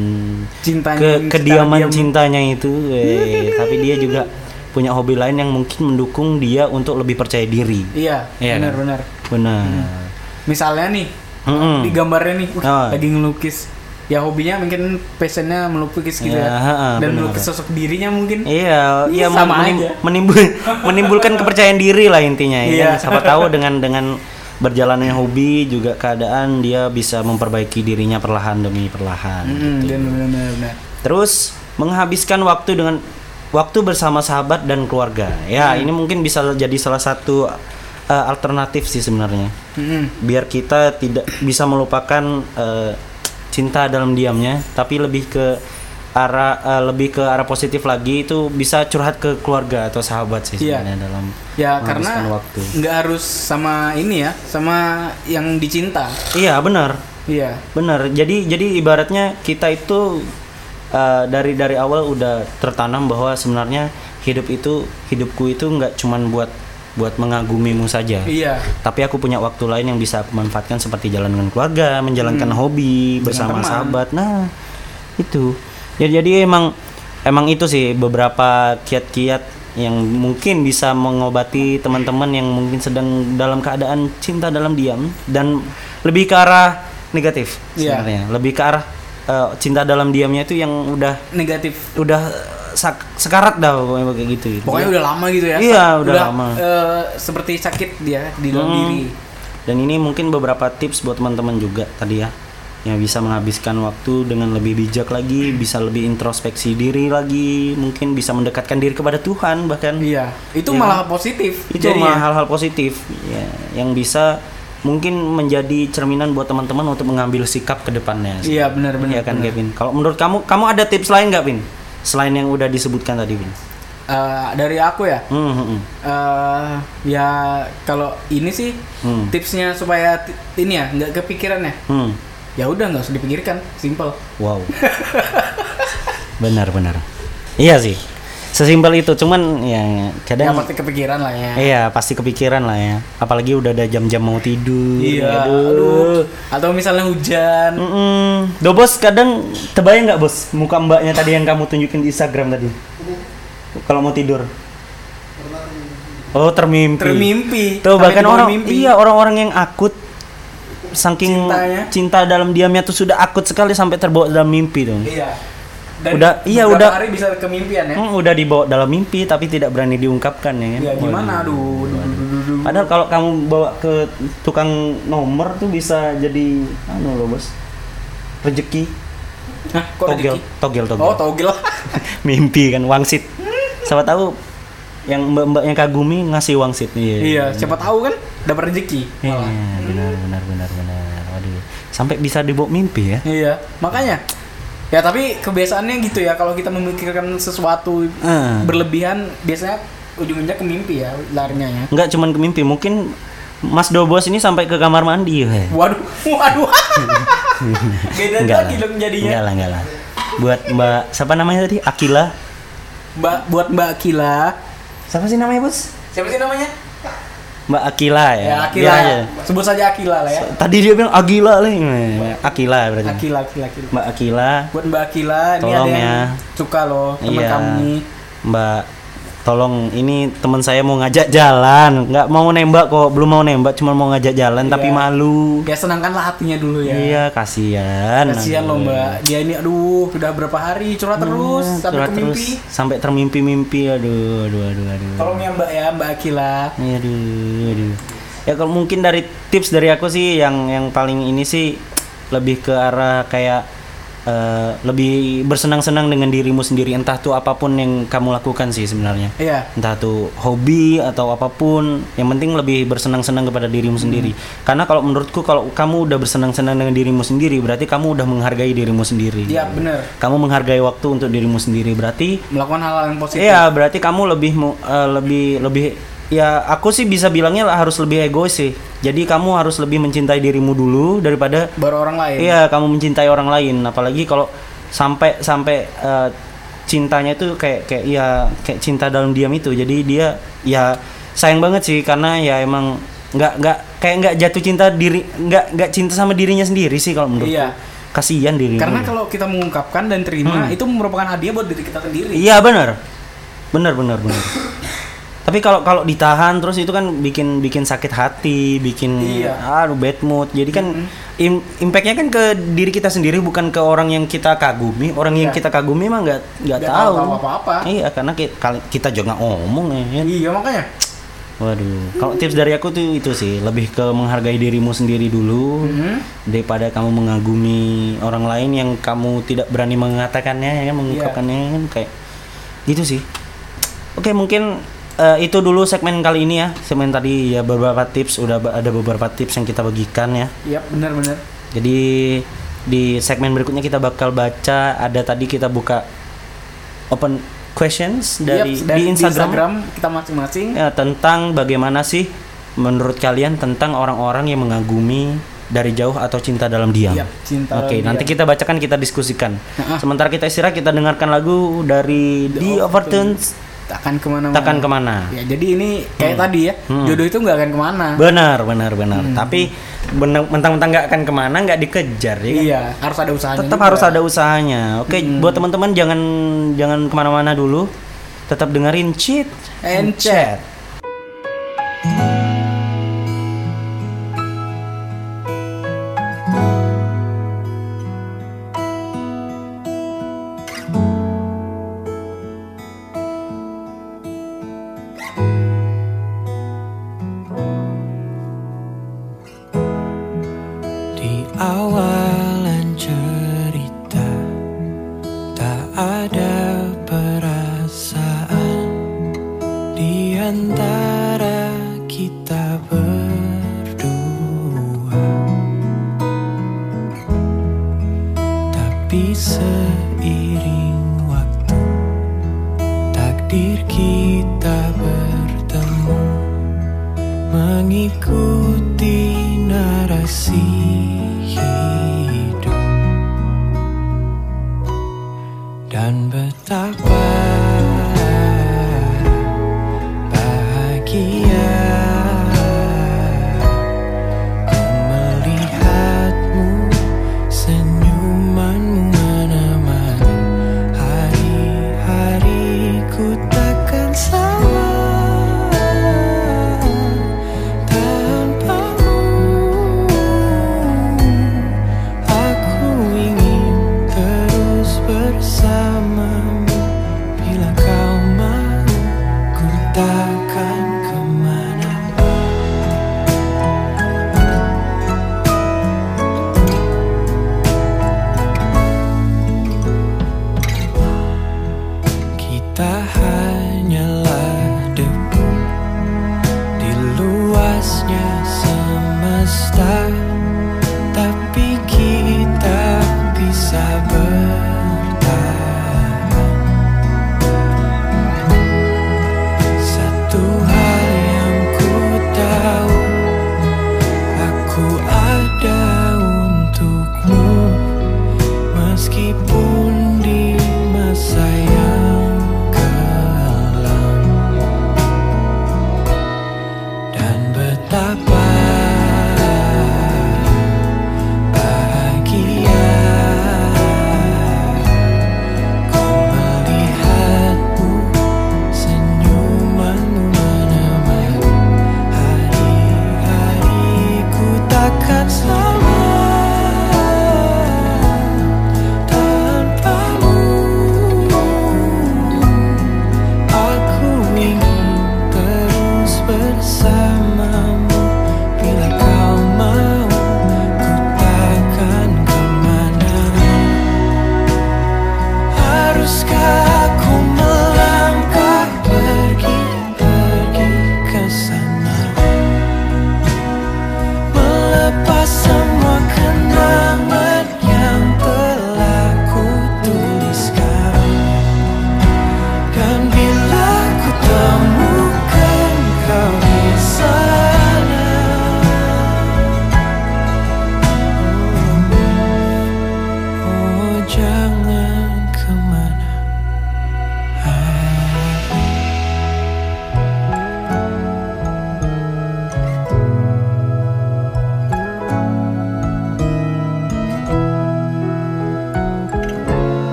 cintanya ke kediaman diam. cintanya itu, eh, tapi dia juga punya hobi lain yang mungkin mendukung dia untuk lebih percaya diri. iya Iya benar kan? benar Benar. misalnya nih Mm-mm. di gambarnya nih uh, Oh. lagi ngelukis ya hobinya mungkin passionnya melukis gitu Ya, ya, dan benar. melukis sosok dirinya mungkin Iya, iya Sama menim- aja. menimbul menimbulkan kepercayaan diri lah intinya ya. Iya. Siapa tahu dengan dengan berjalannya hobi juga keadaan dia bisa memperbaiki dirinya perlahan demi perlahan. Mm-mm, gitu. benar benar benar Terus menghabiskan waktu dengan waktu bersama sahabat dan keluarga. Ya, ini mungkin bisa jadi salah satu uh, alternatif sih sebenarnya. Mm-mm. Biar kita tidak bisa melupakan uh, cinta dalam diamnya, tapi lebih ke arah eh, lebih ke arah positif lagi itu bisa curhat ke keluarga atau sahabat sih Iya. sebenarnya dalam Ya karena waktu. nggak harus sama ini ya, sama yang dicinta. Iya benar, Iya. benar. Jadi jadi ibaratnya kita itu eh, dari dari awal udah tertanam bahwa sebenarnya hidup itu hidupku itu nggak cuman buat buat mengagumimu saja. Iya. Tapi aku punya waktu lain yang bisa aku manfaatkan seperti jalan dengan keluarga, menjalankan hobi bersama Hmm. teman. sahabat. Nah, itu. Ya, jadi emang emang itu sih beberapa kiat-kiat yang mungkin bisa mengobati teman-teman yang mungkin sedang dalam keadaan cinta dalam diam dan lebih ke arah negatif Iya. sebenarnya. Lebih ke arah eh, cinta dalam diamnya itu yang udah Negatif. udah sak- sekarat dah pokoknya kayak gitu. Pokoknya udah lama gitu ya. Iya, udah lama. eh, seperti sakit dia di dalam Hmm. diri. Dan ini mungkin beberapa tips buat teman-teman juga tadi ya yang bisa menghabiskan waktu dengan lebih bijak lagi, bisa lebih introspeksi diri lagi, mungkin bisa mendekatkan diri kepada Tuhan bahkan. Iya. Itu Iya. malah positif. Itu mah hal-hal positif ya yang bisa mungkin menjadi cerminan buat teman-teman untuk mengambil sikap ke depannya. Iya benar benar. Iya kan benar. Kevin. Kalau menurut kamu kamu ada tips lain nggak Vin? Selain yang udah disebutkan tadi Vin. Eh, dari aku ya. Hmm, hmm, eh ya kalau ini sih Hmm. tipsnya supaya ini ya nggak kepikiran ya. Hmm. Ya udah nggak usah dipikirkan, simple. Wow. benar benar. Iya sih. Sesimpel itu, cuman ya Ya kadang pasti kepikiran lah ya. Iya, pasti kepikiran lah ya. Apalagi udah ada jam-jam mau tidur. Iya, Aduh. aduh. Atau misalnya hujan. Mm-mm. Do bos kadang terbayang nggak bos muka mbaknya tadi yang kamu tunjukin di Instagram tadi? Kalau mau tidur. Oh termimpi. Termimpi. Tuh Sampai bahkan orang mimpi. iya orang-orang yang akut saking Cintanya. cinta dalam diamnya tuh sudah akut sekali sampai terbawa dalam mimpi dong. Iya. Udah- iya, udah. hari bisa kemimpian ya. Hmm, udah dibawa dalam mimpi tapi tidak berani diungkapkan ya kan? Ya gimana aduh. Padahal kalau kamu bawa ke tukang nomor tuh bisa jadi anu loh bos rezeki Hah, kok togel rezeki? togel togel Oh, togel. mimpi kan wangsit siapa tahu yang mbak-mbak yang kagumi ngasih wangsit iya iya, siapa tahu kan dapat rezeki. Iya, benar benar benar benar waduh sampai bisa dibawa mimpi ya Iya, makanya. Ya tapi kebiasaannya gitu ya kalau kita memikirkan sesuatu Eh. berlebihan biasanya ujung-ujungnya ke mimpi ya larinya ya. nggak cuman ke mimpi mungkin Mas Dobos ini sampai ke kamar mandi ya. Waduh, waduh. Beda Enggak lagi dong jadinya. Enggak lah, enggak lah. Buat Mbak siapa namanya tadi? Akila. Mbak buat Mbak Akila. Siapa sih namanya, Bos? Siapa sih namanya? Mbak Akila ya. Ya, Akila. Aja. Sebut saja Akila lah ya. Tadi dia bilang Agila lah. Akila berarti. Akila, Akila, Akila. Mbak Akila, Buat Mbak Akila, ini Tolong ada yang ya. suka loh teman Iya. kamu nih. Mbak tolong ini teman saya mau ngajak jalan nggak mau nembak kok belum mau nembak cuma mau ngajak jalan tapi Iya. malu Ya senangkanlah hatinya dulu ya. iya kasihan Kasihan loh. Mbak. Dia ini aduh sudah berapa hari curhat terus Iya, sampai curhat terus sampai termimpi-mimpi aduh aduh aduh aduh Tolong ya Mbak ya, Mbak Akila. Iya, aduh aduh ya kalau mungkin dari tips dari aku sih yang yang paling ini sih lebih ke arah kayak eh, lebih bersenang-senang dengan dirimu sendiri entah tuh apa pun yang kamu lakukan sih sebenarnya Iya. entah tuh hobi atau apa pun yang penting lebih bersenang-senang kepada dirimu sendiri karena kalau menurutku kalau kamu udah bersenang-senang dengan dirimu sendiri berarti kamu udah menghargai dirimu sendiri Iya, bener. kamu menghargai waktu untuk dirimu sendiri berarti Melakukan hal-hal yang positif. Iya, berarti kamu lebih eh, lebih lebih ya aku sih bisa bilangnya lah harus lebih egois sih. Jadi kamu harus lebih mencintai dirimu dulu daripada Baru orang lain. iya kamu mencintai orang lain. Apalagi kalau sampai sampai eh, cintanya itu kayak kayak ya kayak cinta dalam diam itu. Jadi dia ya sayang banget sih karena ya emang nggak nggak kayak nggak jatuh cinta diri nggak nggak cinta sama dirinya sendiri sih kalau menurutku. Iya. Kasihan dirimu. Karena kalau kita mengungkapkan dan terima itu merupakan hadiah buat diri kita sendiri. Hmm. Iya benar, benar benar benar. Tapi kalau kalau ditahan terus itu kan bikin bikin sakit hati, bikin Iya. aduh bad mood. Jadi kan im- impactnya kan ke diri kita sendiri bukan ke orang yang kita kagumi. Orang yang Iya. kita kagumi mah nggak nggak tahu. tahu apa-apa. Iya karena ki- kali- kita juga ngomong ya. kan. Iya makanya. Waduh, kalau tips dari aku tuh itu sih lebih ke menghargai dirimu sendiri dulu Mhm. daripada kamu mengagumi orang lain yang kamu tidak berani mengatakannya ya kan mengungkapkannya kan kayak gitu sih. Oke, mungkin eh, itu dulu segmen kali ini ya. Segmen tadi ya beberapa tips udah ada beberapa tips yang kita bagikan ya. Iya benar-benar. Jadi di segmen berikutnya kita bakal baca ada tadi kita buka open questions dari, Yap, dari di Instagram, kita masing-masing. ya, tentang bagaimana sih menurut kalian tentang orang-orang yang mengagumi dari jauh atau cinta dalam diam. Yap, cinta Oke, dalam nanti diam. kita bacakan kita diskusikan. Sementara kita istirahat kita dengarkan lagu dari The Overtones Takkan ke mana-mana. Takkan ke mana. Ya, jadi ini kayak tadi ya, Hmm. jodoh itu nggak akan ke mana. Benar, benar, benar. Hmm. Tapi mentang-mentang nggak akan ke mana, nggak dikejar ya. kan? Iya, harus ada usahanya. Tetap juga. harus ada usahanya. Oke, Hmm. buat teman-teman jangan jangan ke mana-mana dulu. Tetap dengerin cheat And Chat. Di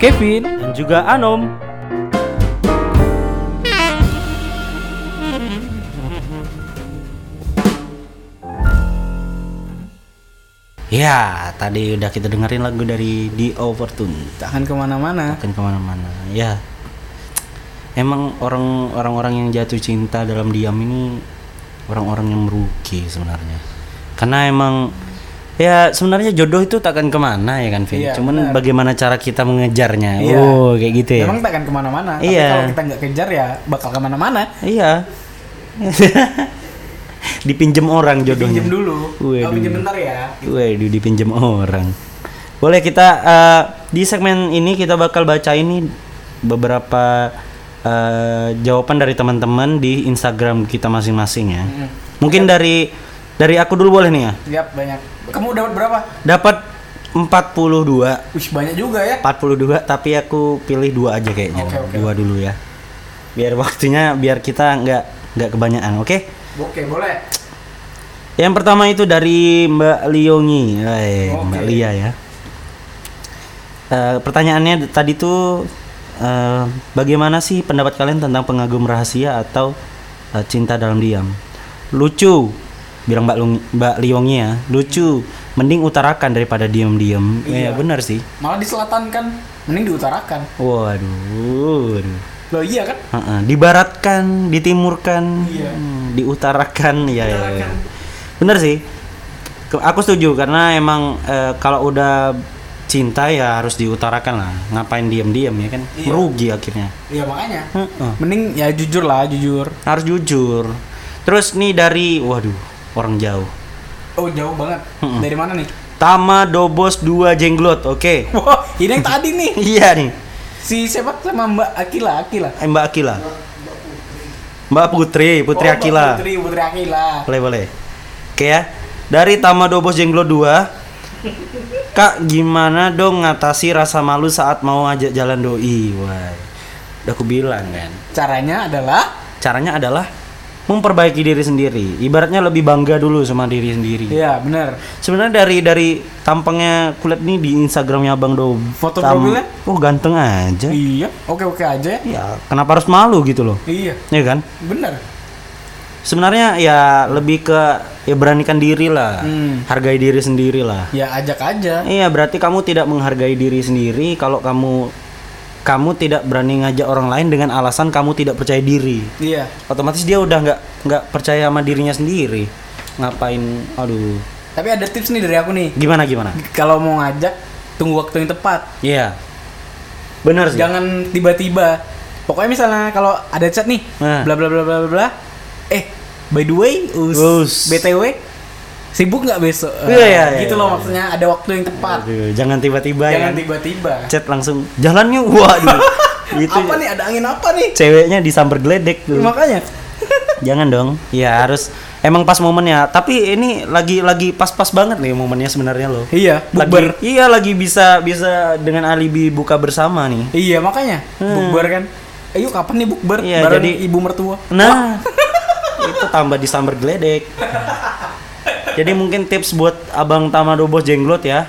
Kevin. dan juga Anom. Ya, tadi udah kita dengerin lagu dari The Overtune. Takkan ke mana-mana. Akan ke mana-mana. Ya, emang orang orang-orang yang jatuh cinta dalam diam ini orang-orang yang merugi sebenarnya. Karena emang ya sebenarnya jodoh itu takkan ke mana ya kan, Vin. Iya, Cuman benar. bagaimana cara kita mengejarnya. Iya. Oh, kayak gitu ya. Memang tak akan ke mana-mana. Tapi Iya. kalau kita nggak kejar ya bakal ke mana-mana. Iya. Dipinjem orang jodohnya. Pinjem dulu. Waduh. Oh, pinjem bentar ya. Waduh, dipinjem orang. Boleh kita eh, di segmen ini kita bakal baca ini beberapa eh, jawaban dari teman-teman di Instagram kita masing-masing ya. Mungkin dari dari aku dulu boleh nih ya. Siap banyak. Kamu dapat berapa? Dapat 42. Wih banyak juga ya. 42 tapi aku pilih dua aja kayaknya. Oke, oke. Dua dulu ya. Biar waktunya biar kita nggak nggak kebanyakan, oke? Oke boleh. Yang pertama itu dari Mbak Liongi, Eh, Oke. Mbak Lia ya. Eh, pertanyaannya tadi tuh eh, bagaimana sih pendapat kalian tentang pengagum rahasia atau eh, cinta dalam diam? Lucu, bilang Mbak Lung, Mbak Liongi ya. Lucu, mending utarakan daripada diam-diam. Iya. Iya benar sih. Malah di selatan kan mending diutarakan. Waduh. Loh iya kan? Heeh, dibaratkan, ditimurkan, Iya. hmm, diutarakan, ya, ya, ya. Bener sih. Aku setuju karena emang eh, kalau udah cinta ya harus diutarakan lah. Ngapain diam-diam ya kan? Iya. Merugi akhirnya. Iya makanya. Heeh. Mending ya jujur lah, jujur. Harus jujur. Terus nih dari, waduh, orang jauh. Oh jauh banget. Mm-mm. Dari mana nih? Tama Dobos 2 Jenglot, oke. Wah ini yang tadi nih. iya nih, Si siapa sama Mbak Akila, Akila. Eh, Mbak Akila. Mbak Putri, Putri Oh, Mbak Akila. Putri, Putri Akila. Boleh boleh. Oke ya. Dari Tama Dobos Jenglo 2 Kak gimana dong ngatasi rasa malu saat mau ajak jalan doi? Wah. Udah aku bilang kan. Caranya adalah Caranya adalah memperbaiki diri sendiri. Ibaratnya lebih bangga dulu sama diri sendiri. Iya bener Sebenarnya dari dari tampangnya kulit nih di Instagramnya Bang Do. Foto profilnya? Oh ganteng aja. Iya Oke-oke aja ya Ya, kenapa harus malu gitu loh? Iya Ya kan? Bener Sebenarnya ya lebih ke ya beranikan diri lah. Hmm. Hargai diri sendiri lah. Ya ajak aja Iya, berarti kamu tidak menghargai diri sendiri kalau kamu kamu tidak berani ngajak orang lain dengan alasan kamu tidak percaya diri. Iya Otomatis dia udah nggak nggak percaya sama dirinya sendiri. Ngapain? Aduh. Tapi ada tips nih dari aku nih Gimana gimana? Kalau mau ngajak Tunggu waktu yang tepat Iya. Benar sih. Jangan tiba-tiba Pokoknya misalnya kalau ada chat nih Nah. bla bla bla bla bla bla Eh by the way us, Us. BTW Sibuk nggak besok? Iya, iya, Ah, gitu iya, loh iya. maksudnya ada waktu yang tepat Aduh, jangan tiba-tiba ya. Jangan kan? tiba-tiba Chat langsung jalannya waduh. Itu Apa nih ada angin apa nih? ceweknya disamber geledek tuh. Makanya Jangan dong. Ya harus emang pas momennya. Tapi ini lagi lagi pas-pas banget nih momennya sebenarnya loh. Iya Lagi, bukber iya lagi bisa bisa dengan alibi buka bersama nih. Iya makanya Hmm. bukber kan Ayo kapan nih bukber Iya, bareng jadi- ibu mertua Nah, itu tambah disamber geledek. Jadi mungkin tips buat abang Tama Dobos jenglot ya,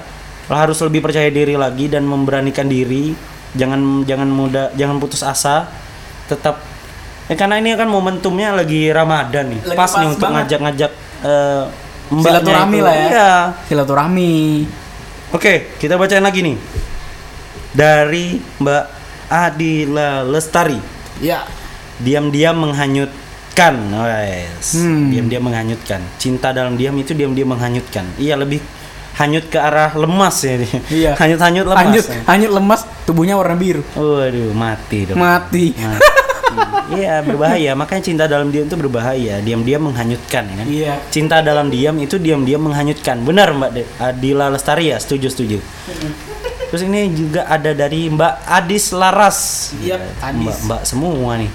lo harus lebih percaya diri lagi dan memberanikan diri. Jangan jangan mudah, jangan putus asa. Tetap ya karena ini kan momentumnya lagi Ramadan nih. Lagi pas, nih pas untuk banget. ngajak-ngajak mbaknya Silaturahmi lah ya. Iya. Silaturahmi Oke, kita bacain lagi nih. Dari Mbak Adila Lestari. Ya diam-diam menghanyutkan wes Hmm. diam-diam menghanyutkan. Cinta dalam diam itu diam-diam menghanyutkan. Iya lebih hanyut ke arah lemas ya. Dia. Iya. Hanyut-hanyut lemas. Hanyut, ya. hanyut lemas Tubuhnya warna biru. Waduh mati dong. Mati. Mati. iya berbahaya. Makanya cinta dalam diam itu berbahaya. Diam-diam menghanyutkan ya kan? Iya. Cinta dalam diam itu diam-diam menghanyutkan. Benar mbak De- Adila Lestari ya? Setuju setuju. Terus ini juga ada dari mbak Adis Laras. Iya, mbak mbak semua nih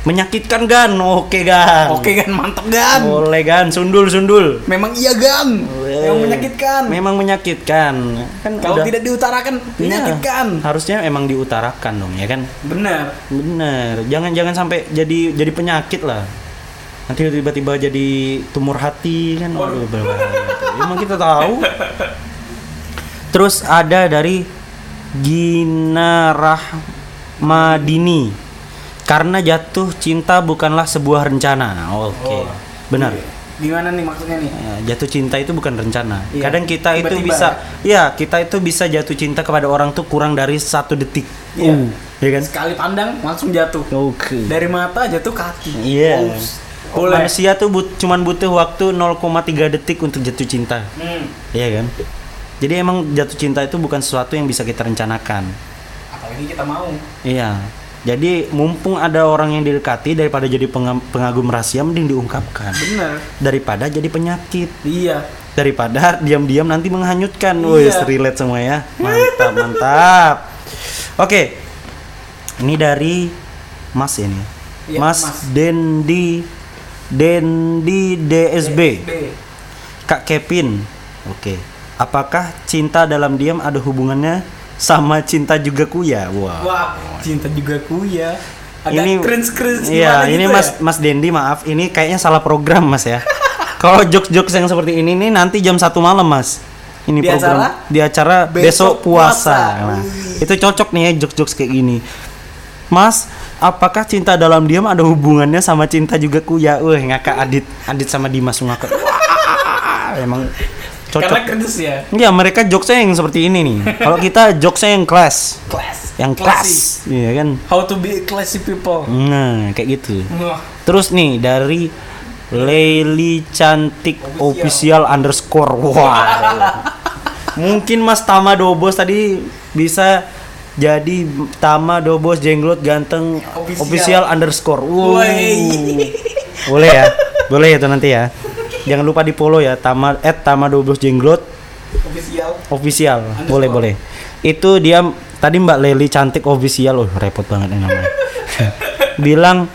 menyakitkan gan. Oke gan. Oke kan mantep kan boleh gan. Sundul sundul. Memang iya gan. Weh. Yang menyakitkan. Memang menyakitkan. Kan Kalau udah- tidak diutarakan Iya. Menyakitkan. Harusnya emang diutarakan dong ya kan? Bener bener jangan jangan sampai jadi jadi penyakit lah. Nanti tiba-tiba jadi tumor hati kan? Waduh. Berbahaya emang kita tahu. Terus ada dari Gina Rahmadini karena jatuh cinta bukanlah sebuah rencana oke Oh. benar Gimana nih maksudnya nih Ya, jatuh cinta itu bukan rencana. Iya. Kadang kita itu Tiba-tiba. bisa, ya kita itu bisa jatuh cinta kepada orang tuh kurang dari satu detik. Iya. Uh, ya kan? Sekali pandang langsung jatuh Oke. Dari mata jatuh kaki Iya. Ups. Boleh. manusia tuh but, cuman butuh waktu 0,3 detik untuk jatuh cinta. Hmm. Iya kan? Jadi emang jatuh cinta itu bukan sesuatu yang bisa kita rencanakan. Apalagi kita mau. Iya. Jadi mumpung ada orang yang didekati daripada jadi penga- pengagum rahasia mending diungkapkan. Bener. Daripada jadi penyakit. Iya. Daripada diam-diam nanti menghanyutkan. Iya. Wih, relate semua ya. Mantap, mantap. Oke. Ini dari Mas ini. Iya, mas, Mas. Dendi Dendi DSB. B. Kak Kevin. Oke. Apakah cinta dalam diam ada hubungannya sama cinta juga kuya? Wah. Wah, cinta juga ku ya. Agak ini cringe-cringe Iya, gimana ini gitu Mas ya? Mas Dendi maaf, ini kayaknya salah program Mas ya. Kalau jokes-jokes yang seperti ini nih nanti jam satu malam Mas. Ini Di program acara? di acara besok, Besok puasa. puasa. Nah, itu cocok nih ya jokes-jokes kayak gini. Mas, apakah cinta dalam diam ada hubungannya sama cinta juga kuya? Wah, ngakak Adit, Adit sama Dimas ngakak. Wah, emang Karena cocok. cringe ya. Iya, mereka jokesnya yang seperti ini nih. Kalau kita jokesnya yang kelas, Class. yang kelas, iya kan? How to be classy people. Nah, kayak gitu. Wah. Terus nih dari Leili Cantik Official underscore Wah Mungkin Mas Tama Dobos tadi bisa jadi Tama Dobos Jenglot Ganteng Official. Official, underscore wow. Boleh ya Boleh ya tuh nanti ya Jangan lupa di follow ya Tama at Tama Dobos Jenglot Official. Official Underscore. Boleh boleh Itu dia Tadi Mbak Leli Cantik Official Loh repot banget ini namanya Bilang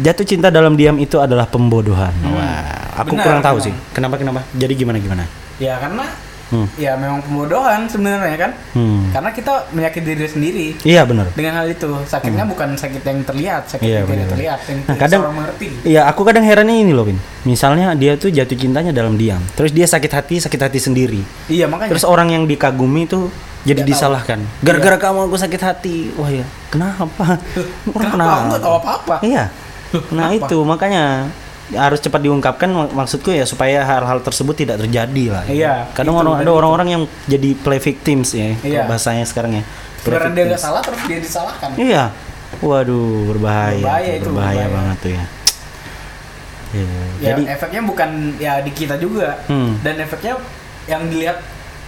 Jatuh cinta dalam diam itu adalah pembodohan. Wah, aku Benar, kurang tahu memang. sih. Kenapa kenapa? Jadi gimana gimana? Ya karena Hmm. ya memang pembodohan sebenarnya kan. Hmm. Karena kita menyakiti diri sendiri Iya benar. dengan hal itu. Sakitnya bukan sakit yang terlihat, sakit Iya, yang tidak benar. terlihat, yang Nah, tidak kadang- mengerti. Iya, aku kadang herannya ini loh, Pin. Misalnya dia tuh jatuh cintanya dalam diam. Terus dia sakit hati, sakit hati sendiri. Iya makanya. Terus orang yang dikagumi tuh jadi tahu. disalahkan. Gara-gara kamu aku sakit hati. Wah ya, kenapa? Orang kenapa? Aku tahu apa-apa. Iya. Nah kenapa? itu makanya harus cepat diungkapkan mak- maksudku ya supaya hal-hal tersebut tidak terjadi lah. Iya, Kadang itu, orang ada orang-orang yang jadi play victims ya, Iya. bahasanya sekarang ya. Sebenarnya dia nggak salah terus dia disalahkan. Iya. Waduh, berbahaya. Berbahaya itu, berbahaya berbahaya. banget tuh ya. Iya, Ya Jadi efeknya bukan ya di kita juga. Hmm. Dan efeknya yang dilihat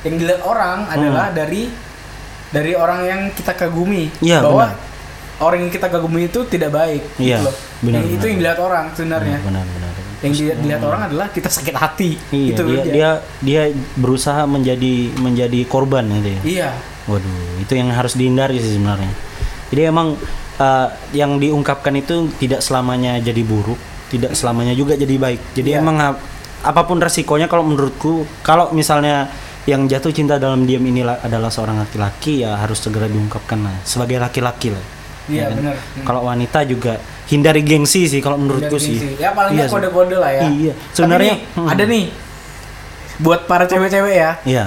yang dilihat orang adalah dari dari orang yang kita kagumi Iya, bahwa benar. orang yang kita kagumi itu tidak baik Iya, gitu loh. Benar, Yang itu benar. yang dilihat orang sebenarnya. benar benar. Yang dilihat, dilihat orang adalah kita sakit hati. Iya, itu dia, dia dia berusaha menjadi menjadi korban gitu ya. Iya. Waduh, itu yang harus dihindari sih sebenarnya. Jadi emang eh, yang diungkapkan itu tidak selamanya jadi buruk, tidak selamanya juga jadi baik. Jadi Iya. emang ap- apa pun resikonya kalau menurutku, kalau misalnya yang jatuh cinta dalam diam ini la- adalah seorang laki-laki ya harus segera diungkapkan lah sebagai laki-laki lah. Iya, Ya kan? benar. Hmm. Kalau wanita juga hindari gengsi sih kalau menurutku sih. Ya paling Iya kode-kode lah ya. Iya. Sebenarnya nih, hmm. ada nih buat para cewek-cewek ya. Iya.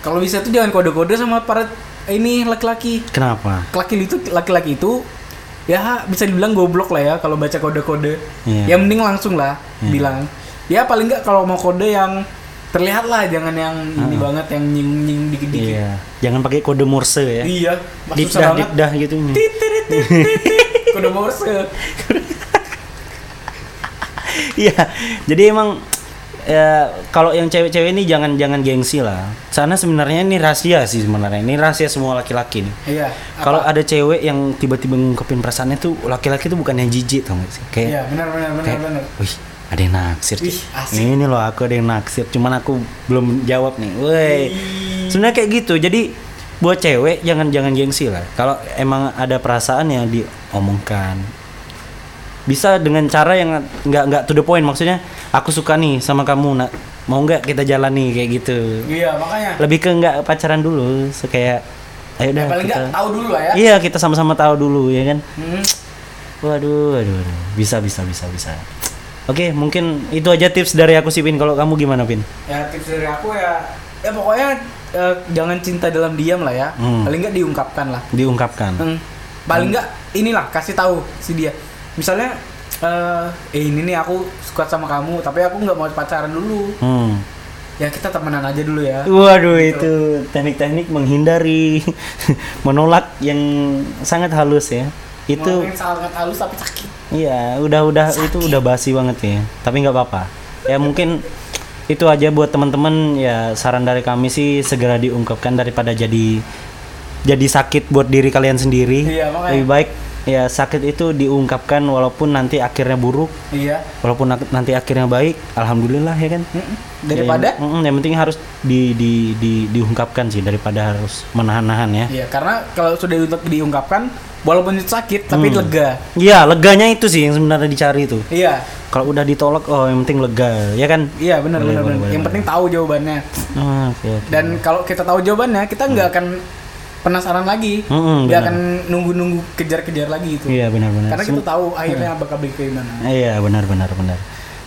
Kalau bisa tuh jangan kode-kode sama para ini laki-laki. Kenapa? laki itu laki-laki itu ya bisa dibilang goblok lah ya kalau baca kode-kode. Iya. Ya mending langsung lah bilang. Ya paling nggak kalau mau kode yang terlihat lah jangan yang ini banget yang nying-nying dikit-dikit. Iya. Jangan pakai kode Morse ya. Iya, Mas, susah Dikdah banget. gitu. Kode Morse. Iya, jadi emang ya kalau yang cewek-cewek ini jangan jangan gengsi lah. Sana sebenarnya ini rahasia sih sebenarnya. Ini rahasia semua laki-laki nih. Iya. Kalau ada cewek yang tiba-tiba ngungkapin perasaannya tuh laki-laki tuh bukan yang jijik tau gak sih? Kayak Iya, benar benar benar benar. wih ada yang naksir. Wih, asik. Ini loh aku ada yang naksir. Cuman aku belum jawab nih. Woi. Sebenarnya kayak gitu. Jadi buat cewek jangan jangan gengsi lah. Kalau emang ada perasaan yang diomongkan. Bisa dengan cara yang nggak nggak to the point. Maksudnya aku suka nih sama kamu. Nak mau nggak kita jalan nih kayak gitu. Iya, makanya. Lebih ke nggak pacaran dulu. So, kayak ayo Ya, dah paling kita. tahu dulu lah ya. Iya kita sama-sama tahu dulu ya kan. Hmm. Waduh, waduh, waduh. Bisa, bisa, bisa, bisa. Oke, mungkin itu aja tips dari aku sih, Pin. Kalau kamu gimana, Pin? Ya tips dari aku ya ya pokoknya eh, jangan cinta dalam diam lah ya. Hmm. Paling nggak diungkapkan lah. Diungkapkan. Hmm. Paling nggak inilah kasih tahu si dia. Misalnya eh eh, ini nih aku suka sama kamu tapi aku nggak mau pacaran dulu. Hmm. Ya kita temenan aja dulu ya. Waduh, Gitu. itu teknik-teknik menghindari menolak yang sangat halus ya. Itu sangat halus tapi sakit. Iya, udah udah itu udah basi banget ya. Tapi nggak apa-apa. Ya mungkin itu aja buat teman-teman ya saran dari kami sih segera diungkapkan daripada jadi jadi sakit buat diri kalian sendiri. Iya, makanya. Lebih baik ya sakit itu diungkapkan walaupun nanti akhirnya buruk, Iya. walaupun nanti akhirnya baik, alhamdulillah ya kan. Mm-mm. Daripada yang, mm, yang penting harus di, di, di diungkapkan sih daripada harus menahan-nahan ya. Iya, karena kalau sudah untuk diungkapkan walaupun itu sakit tapi Hmm. lega. Iya, leganya itu sih yang sebenarnya dicari itu. Iya. Kalau udah ditolak, oh yang penting lega, ya kan? Iya, benar benar. Yang boleh. penting tahu jawabannya. Oh, oke, oke. Dan kalau kita tahu jawabannya, kita nggak akan penasaran lagi. Mm-mm, Nggak benar. akan nunggu-nunggu kejar-kejar lagi itu. Iya benar-benar. Karena kita tahu akhirnya bakal balik ke mana. Iya benar-benar benar.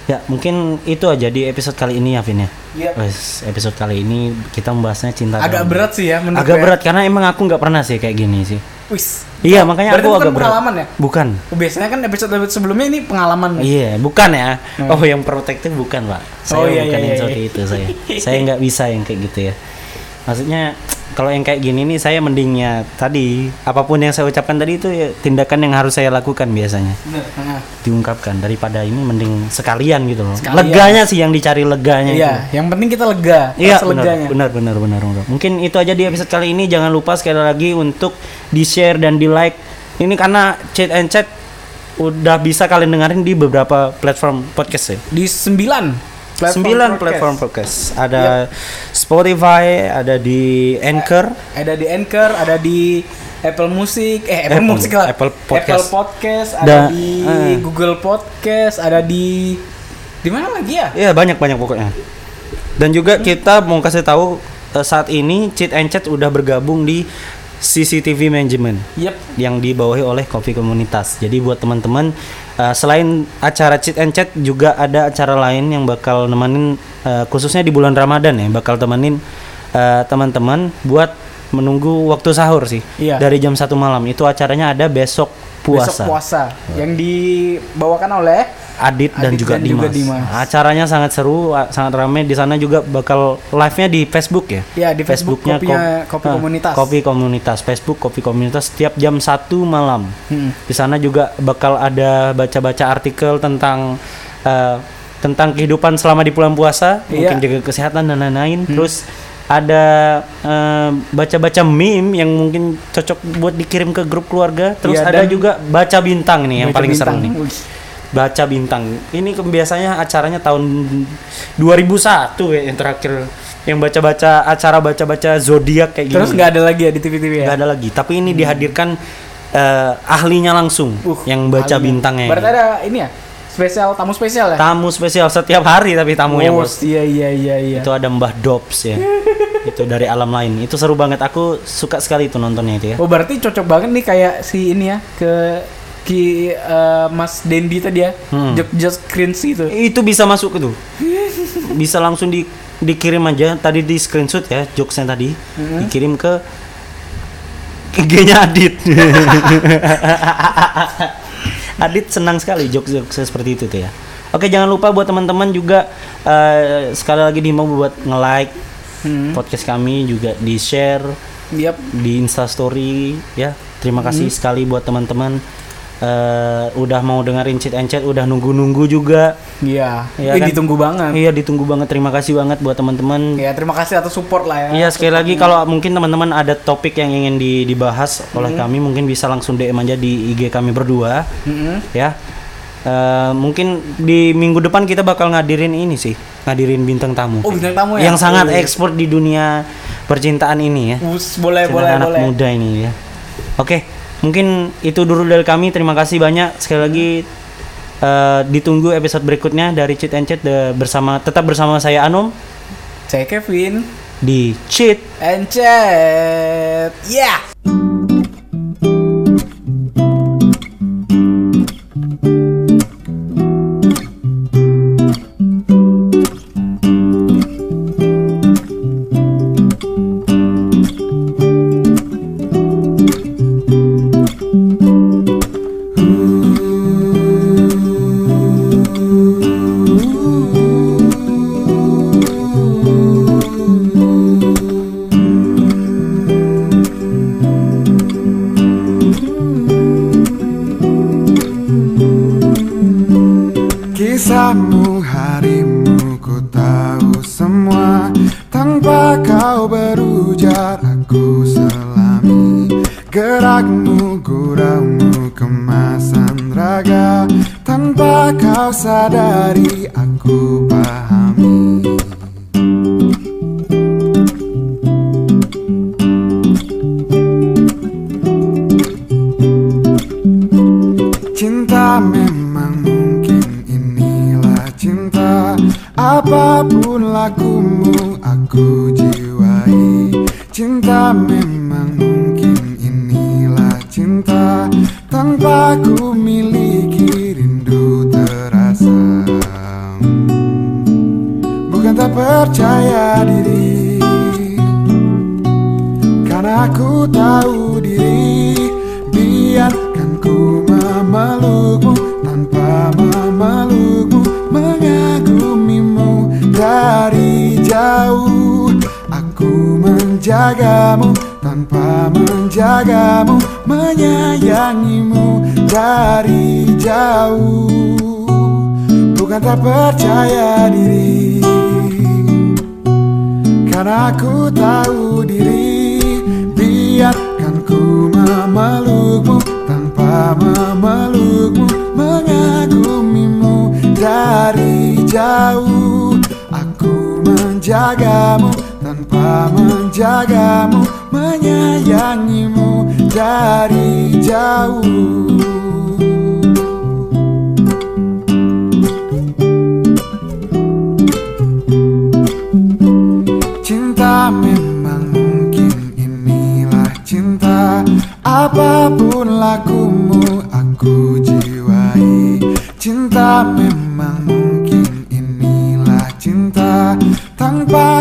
Ya mungkin itu aja di episode kali ini ya Vin ya. Iya. Wes, episode kali ini kita membahasnya cinta. Agak dalam- berat sih ya menurut Agak gue. berat karena emang aku nggak pernah sih kayak gini sih. Wis. Iya makanya Berarti aku agak berat. pengalaman ya? Bukan. Biasanya kan episode sebelumnya ini pengalaman. Iya, bukan ya. Hmm. Oh, yang protektif bukan, Pak. Saya Oh, iya, bukan iya, yang iya. seperti itu saya. saya nggak bisa yang kayak gitu ya. Maksudnya kalau yang kayak gini nih saya mendingnya tadi apa pun yang saya ucapkan tadi itu ya tindakan yang harus saya lakukan biasanya. Bener. Diungkapkan daripada ini mending sekalian gitu loh. Sekalian. Leganya sih yang dicari leganya Iya, itu. yang penting kita lega. Iya benar, benar benar benar benar. Mungkin itu aja di episode kali ini. Jangan lupa sekali lagi untuk di share dan di like. Ini karena chat and chat udah bisa kalian dengerin di beberapa platform podcast ya. Di sembilan platform Sembilan podcast. platform podcast. Ada Spotify, ada di Anchor, Ada di Anchor, ada di Apple Music, eh Apple, Apple- Music lah. Apple Podcast. Podcast, ada Da- di eh. Google Podcast, ada di di mana lagi ya? Iya banyak banyak pokoknya. Dan juga kita mau kasih tahu eh, saat ini Cheat and Chat udah bergabung di CCTV Management Yep. yang dibawahi oleh Kopi Komunitas. Jadi buat teman-teman eh, selain acara Cheat and Chat juga ada acara lain yang bakal nemenin eh, khususnya di bulan Ramadan ya bakal temenin eh, teman-teman buat menunggu waktu sahur sih Iya. dari jam satu malam. Itu acaranya ada besok puasa. Besok puasa yang dibawakan oleh Adit dan juga dan juga Dimas. Dimas. Acaranya sangat seru, sangat ramai. Di sana juga bakal live-nya di Facebook ya. Ya, di Facebook Facebooknya kopinya- Kop- Kopi ah, Komunitas. Kopi Komunitas, Facebook Kopi Komunitas setiap jam 1 malam. Hmm. Di sana juga bakal ada baca-baca artikel tentang eh, tentang kehidupan selama di bulan puasa, Iya. mungkin jaga kesehatan dan lain-lain. Terus ada eh, baca-baca meme yang mungkin cocok buat dikirim ke grup keluarga. Terus Iya, ada juga baca bintang nih yang Baca paling bintang. seru nih. Baca bintang. Ini biasanya acaranya tahun 2001 ya yang terakhir. Yang baca-baca acara baca-baca zodiak kayak gini. Terus nggak ada lagi ya di TV-TV ya? Nggak ada lagi. Tapi ini dihadirkan eh, ahlinya langsung Uh, yang baca ahlinya. bintangnya. Berarti ada ini ya? Spesial tamu spesial ya? tamu spesial setiap hari tapi tamunya Oh, bos. iya iya iya iya. itu ada Mbah Dobs ya. Itu dari alam lain. Itu seru banget. Aku suka sekali itu nontonnya itu ya. Oh berarti cocok banget nih kayak si ini ya ke Ki eh, Mas Dendi tadi ya, Hmm. Jok Jok cringe itu. itu bisa masuk ke tuh bisa langsung di dikirim aja tadi di screenshot ya jokesnya tadi Hmm. dikirim ke IG-nya Adit Adit senang sekali jokes-jokes seperti itu tuh ya oke jangan lupa buat teman-teman juga eh, sekali lagi dihimbau buat nge-like Hmm. podcast kami juga di share Yap. di instastory ya terima kasih Hmm. sekali buat teman-teman eh, udah mau dengerin and chat udah nunggu-nunggu juga Iya. Iya kan? ditunggu banget. Iya ditunggu banget. Terima kasih banget buat teman-teman. Ya terima kasih atas support lah ya. Iya sekali lagi kalau mungkin teman-teman ada topik yang ingin di- dibahas Hmm. oleh kami mungkin bisa langsung DM aja di IG kami berdua Mm-mm. ya. Eh, mungkin di minggu depan kita bakal ngadirin ini sih, ngadirin bintang tamu. Oh bintang tamu ya. yang sangat Oh, iya. ekspor di dunia percintaan ini ya. Us, boleh Cinta boleh anak boleh. muda ini ya. Oke, mungkin itu dulu dari kami. Terima kasih banyak sekali lagi. eh, ditunggu episode berikutnya dari Cheat and Chat bersama tetap bersama saya Anom Saya Kevin di Cheat and chat. Yeah.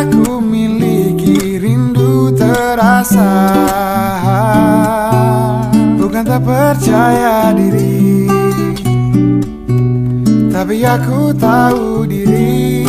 Tanpa ku miliki rindu terasa. Bukan tak percaya diri. Tapi aku tahu diri.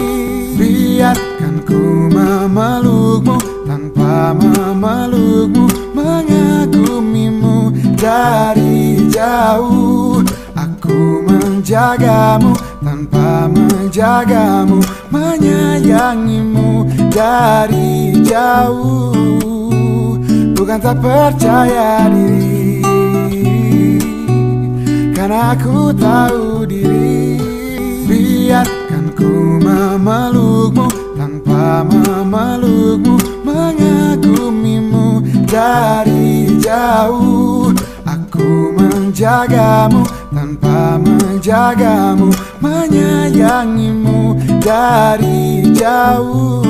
Biarkan ku memelukmu Tanpa memelukmu Mengagumimu dari jauh. Aku menjagamu Tanpa menjagamu Menyayangimu dari jauh. Bukan tak percaya diri karena aku tahu diri. Biarkan ku memelukmu Tanpa memelukmu Mengagumimu dari jauh. Aku menjagamu Tanpa menjagamu Menyayangimu dari jauh